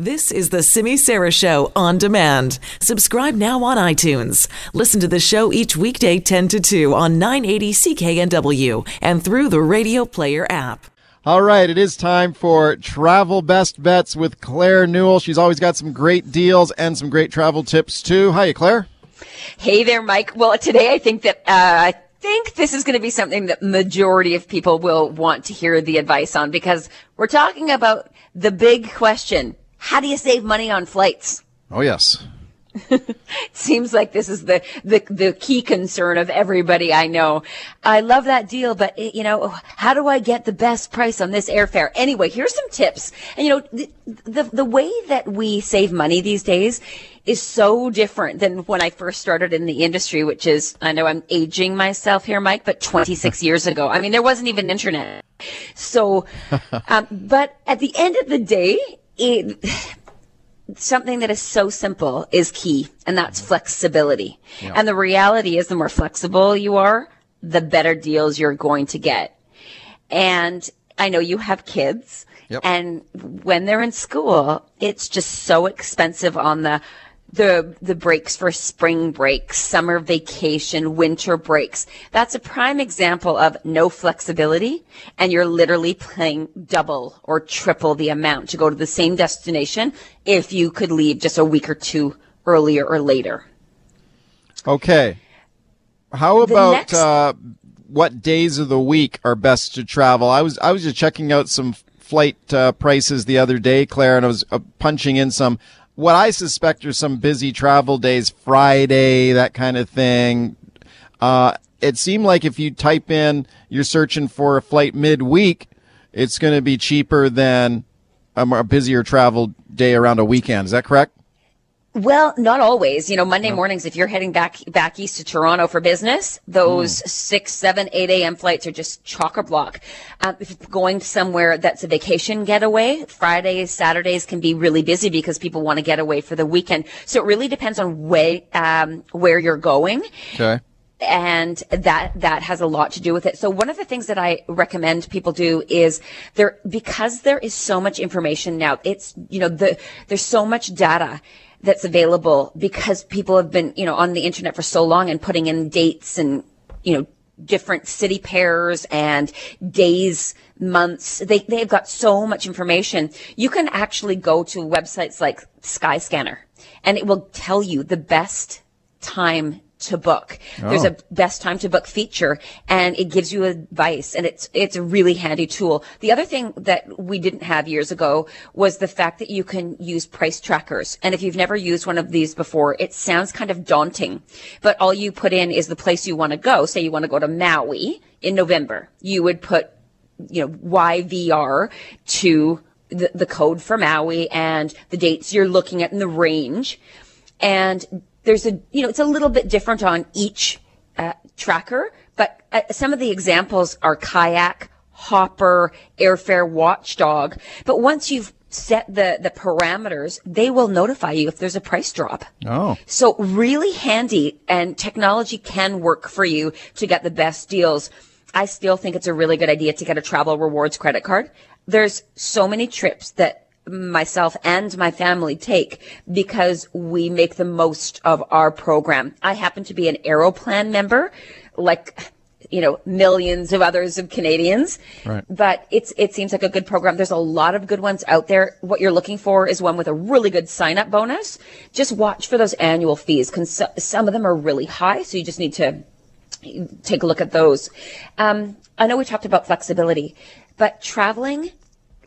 This is the Simi Sara Show on demand. Subscribe now on iTunes. Listen to the show each weekday 10 to 2 on 980 CKNW and through the Radio Player app. All right, it is time for Travel Best Bets with Claire Newell. She's always got some great deals and some great travel tips too. Hi, Claire. Hey there, Mike. Well, today I think that uh, I think this is going to be something that majority of people will want to hear the advice on because we're talking about the big question how do you save money on flights? Oh, yes. it seems like this is the, the, the key concern of everybody I know. I love that deal, but you know, how do I get the best price on this airfare? Anyway, here's some tips. And you know, the, the, the way that we save money these days is so different than when I first started in the industry, which is, I know I'm aging myself here, Mike, but 26 years ago. I mean, there wasn't even internet. So, um, but at the end of the day, it, something that is so simple is key, and that's flexibility. Yeah. And the reality is the more flexible you are, the better deals you're going to get. And I know you have kids. Yep. And when they're in school, it's just so expensive on the the the breaks for spring breaks, summer vacation, winter breaks. That's a prime example of no flexibility and you're literally paying double or triple the amount to go to the same destination if you could leave just a week or two earlier or later. Okay. How about next- uh, what days of the week are best to travel? I was I was just checking out some flight uh, prices the other day, Claire, and I was uh, punching in some what I suspect are some busy travel days, Friday, that kind of thing. Uh, it seemed like if you type in you're searching for a flight midweek, it's going to be cheaper than a busier travel day around a weekend. Is that correct? Well, not always. You know, Monday mornings, if you're heading back back east to Toronto for business, those mm. six, seven, eight a.m. flights are just chock a block. Um, if you're going somewhere that's a vacation getaway, Fridays, Saturdays can be really busy because people want to get away for the weekend. So it really depends on where um, where you're going. Okay and that that has a lot to do with it. So one of the things that I recommend people do is there because there is so much information now. It's you know the there's so much data that's available because people have been, you know, on the internet for so long and putting in dates and, you know, different city pairs and days, months. They, they've got so much information. You can actually go to websites like Skyscanner and it will tell you the best time to book. Oh. There's a oh. best time to book feature and it gives you advice and it's, it's a really handy tool. The other thing that we didn't have years ago was the fact that you can use price trackers. And if you've never used one of these before, it sounds kind of daunting, but all you put in is the place you want to go. Say you want to go to Maui in November. You would put, you know, YVR to the, the code for Maui and the dates you're looking at in the range. And there's a, you know, it's a little bit different on each uh, tracker, but uh, some of the examples are kayak, hopper, airfare watchdog. But once you've set the, the parameters, they will notify you if there's a price drop. Oh. So really handy and technology can work for you to get the best deals. I still think it's a really good idea to get a travel rewards credit card. There's so many trips that myself and my family take because we make the most of our program. I happen to be an Aeroplan member, like you know millions of others of Canadians. Right. But it's it seems like a good program. There's a lot of good ones out there. What you're looking for is one with a really good sign up bonus. Just watch for those annual fees. Some of them are really high, so you just need to take a look at those. Um, I know we talked about flexibility, but traveling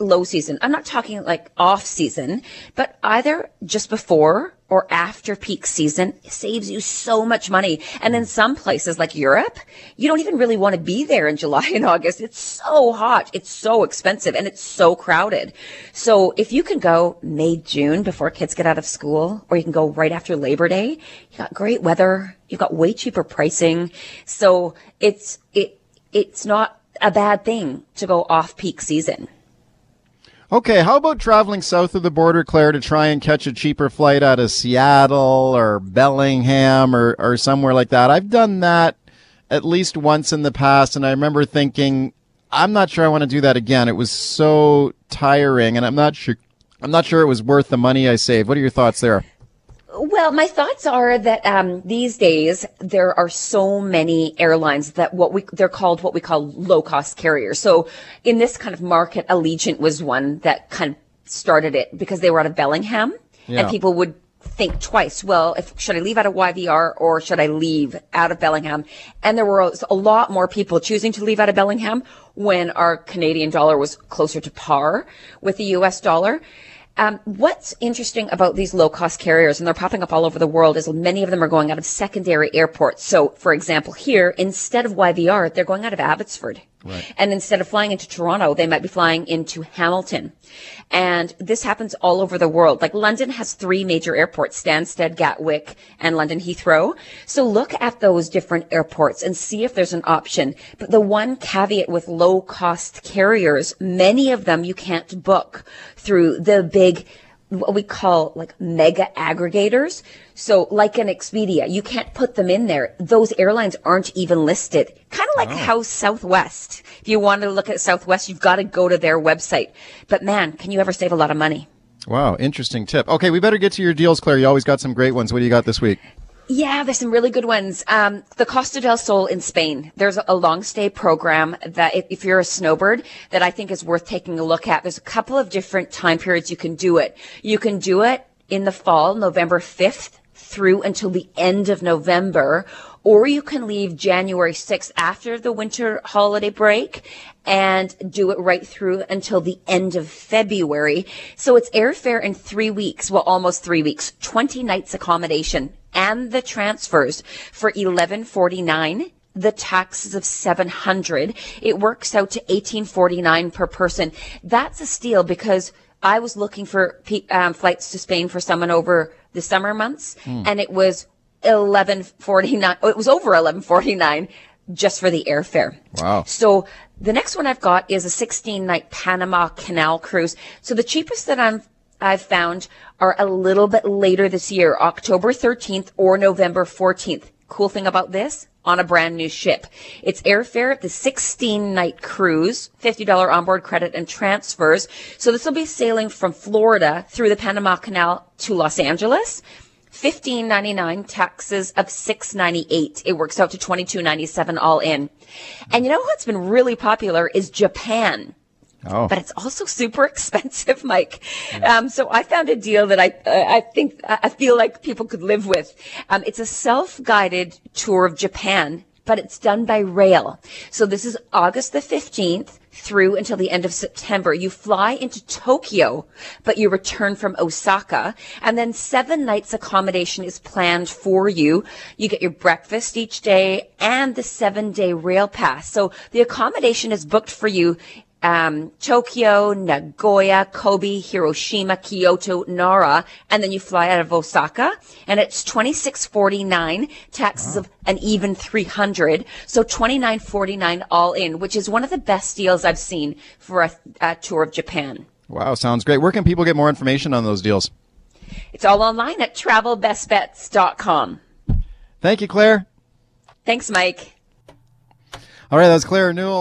low season. I'm not talking like off season, but either just before or after peak season saves you so much money. And in some places like Europe, you don't even really want to be there in July and August. It's so hot. It's so expensive and it's so crowded. So if you can go May, June before kids get out of school, or you can go right after Labor Day, you got great weather. You've got way cheaper pricing. So it's, it, it's not a bad thing to go off peak season. Okay, how about traveling south of the border, Claire, to try and catch a cheaper flight out of Seattle or Bellingham or, or somewhere like that? I've done that at least once in the past, and I remember thinking, I'm not sure I want to do that again. It was so tiring, and I'm not sure I'm not sure it was worth the money I saved. What are your thoughts there? Well, my thoughts are that um, these days there are so many airlines that what we they're called what we call low cost carriers. So in this kind of market, Allegiant was one that kind of started it because they were out of Bellingham, yeah. and people would think twice. Well, if should I leave out of YVR or should I leave out of Bellingham? And there were a lot more people choosing to leave out of Bellingham when our Canadian dollar was closer to par with the US dollar. Um, what's interesting about these low cost carriers, and they're popping up all over the world, is many of them are going out of secondary airports. So, for example, here, instead of YVR, they're going out of Abbotsford. Right. And instead of flying into Toronto, they might be flying into Hamilton. And this happens all over the world. Like London has three major airports, Stansted, Gatwick, and London Heathrow. So look at those different airports and see if there's an option. But the one caveat with low cost carriers, many of them you can't book through the big what we call like mega aggregators. So like an Expedia, you can't put them in there. Those airlines aren't even listed. Kind of like oh. how Southwest, if you want to look at Southwest, you've got to go to their website. But man, can you ever save a lot of money? Wow, interesting tip. Okay, we better get to your deals, Claire. You always got some great ones. What do you got this week? Yeah, there's some really good ones. Um, the Costa del Sol in Spain. There's a long stay program that if you're a snowbird that I think is worth taking a look at. There's a couple of different time periods you can do it. You can do it in the fall, November 5th through until the end of November, or you can leave January 6th after the winter holiday break and do it right through until the end of February. So it's airfare in three weeks, well, almost three weeks, 20 nights accommodation and the transfers for 1149 the taxes of 700 it works out to 1849 per person that's a steal because i was looking for um, flights to spain for someone over the summer months mm. and it was 1149 it was over 1149 just for the airfare wow so the next one i've got is a 16 night panama canal cruise so the cheapest that i'm I've found are a little bit later this year, October 13th or November 14th. Cool thing about this, on a brand new ship. It's airfare, the 16 night cruise, $50 onboard credit and transfers. So this will be sailing from Florida through the Panama Canal to Los Angeles. 15.99 taxes of 6.98. It works out to 22.97 all in. And you know what's been really popular is Japan. Oh. But it's also super expensive, Mike. Yeah. Um, so I found a deal that I, uh, I think, I feel like people could live with. Um, it's a self-guided tour of Japan, but it's done by rail. So this is August the 15th through until the end of September. You fly into Tokyo, but you return from Osaka. And then seven nights accommodation is planned for you. You get your breakfast each day and the seven day rail pass. So the accommodation is booked for you um, Tokyo, Nagoya, Kobe, Hiroshima, Kyoto, Nara, and then you fly out of Osaka, and it's twenty six forty nine, taxes wow. of an even three hundred, so twenty nine forty nine all in, which is one of the best deals I've seen for a, a tour of Japan. Wow, sounds great. Where can people get more information on those deals? It's all online at travelbestbets.com. Thank you, Claire. Thanks, Mike. All right, that was Claire Newell.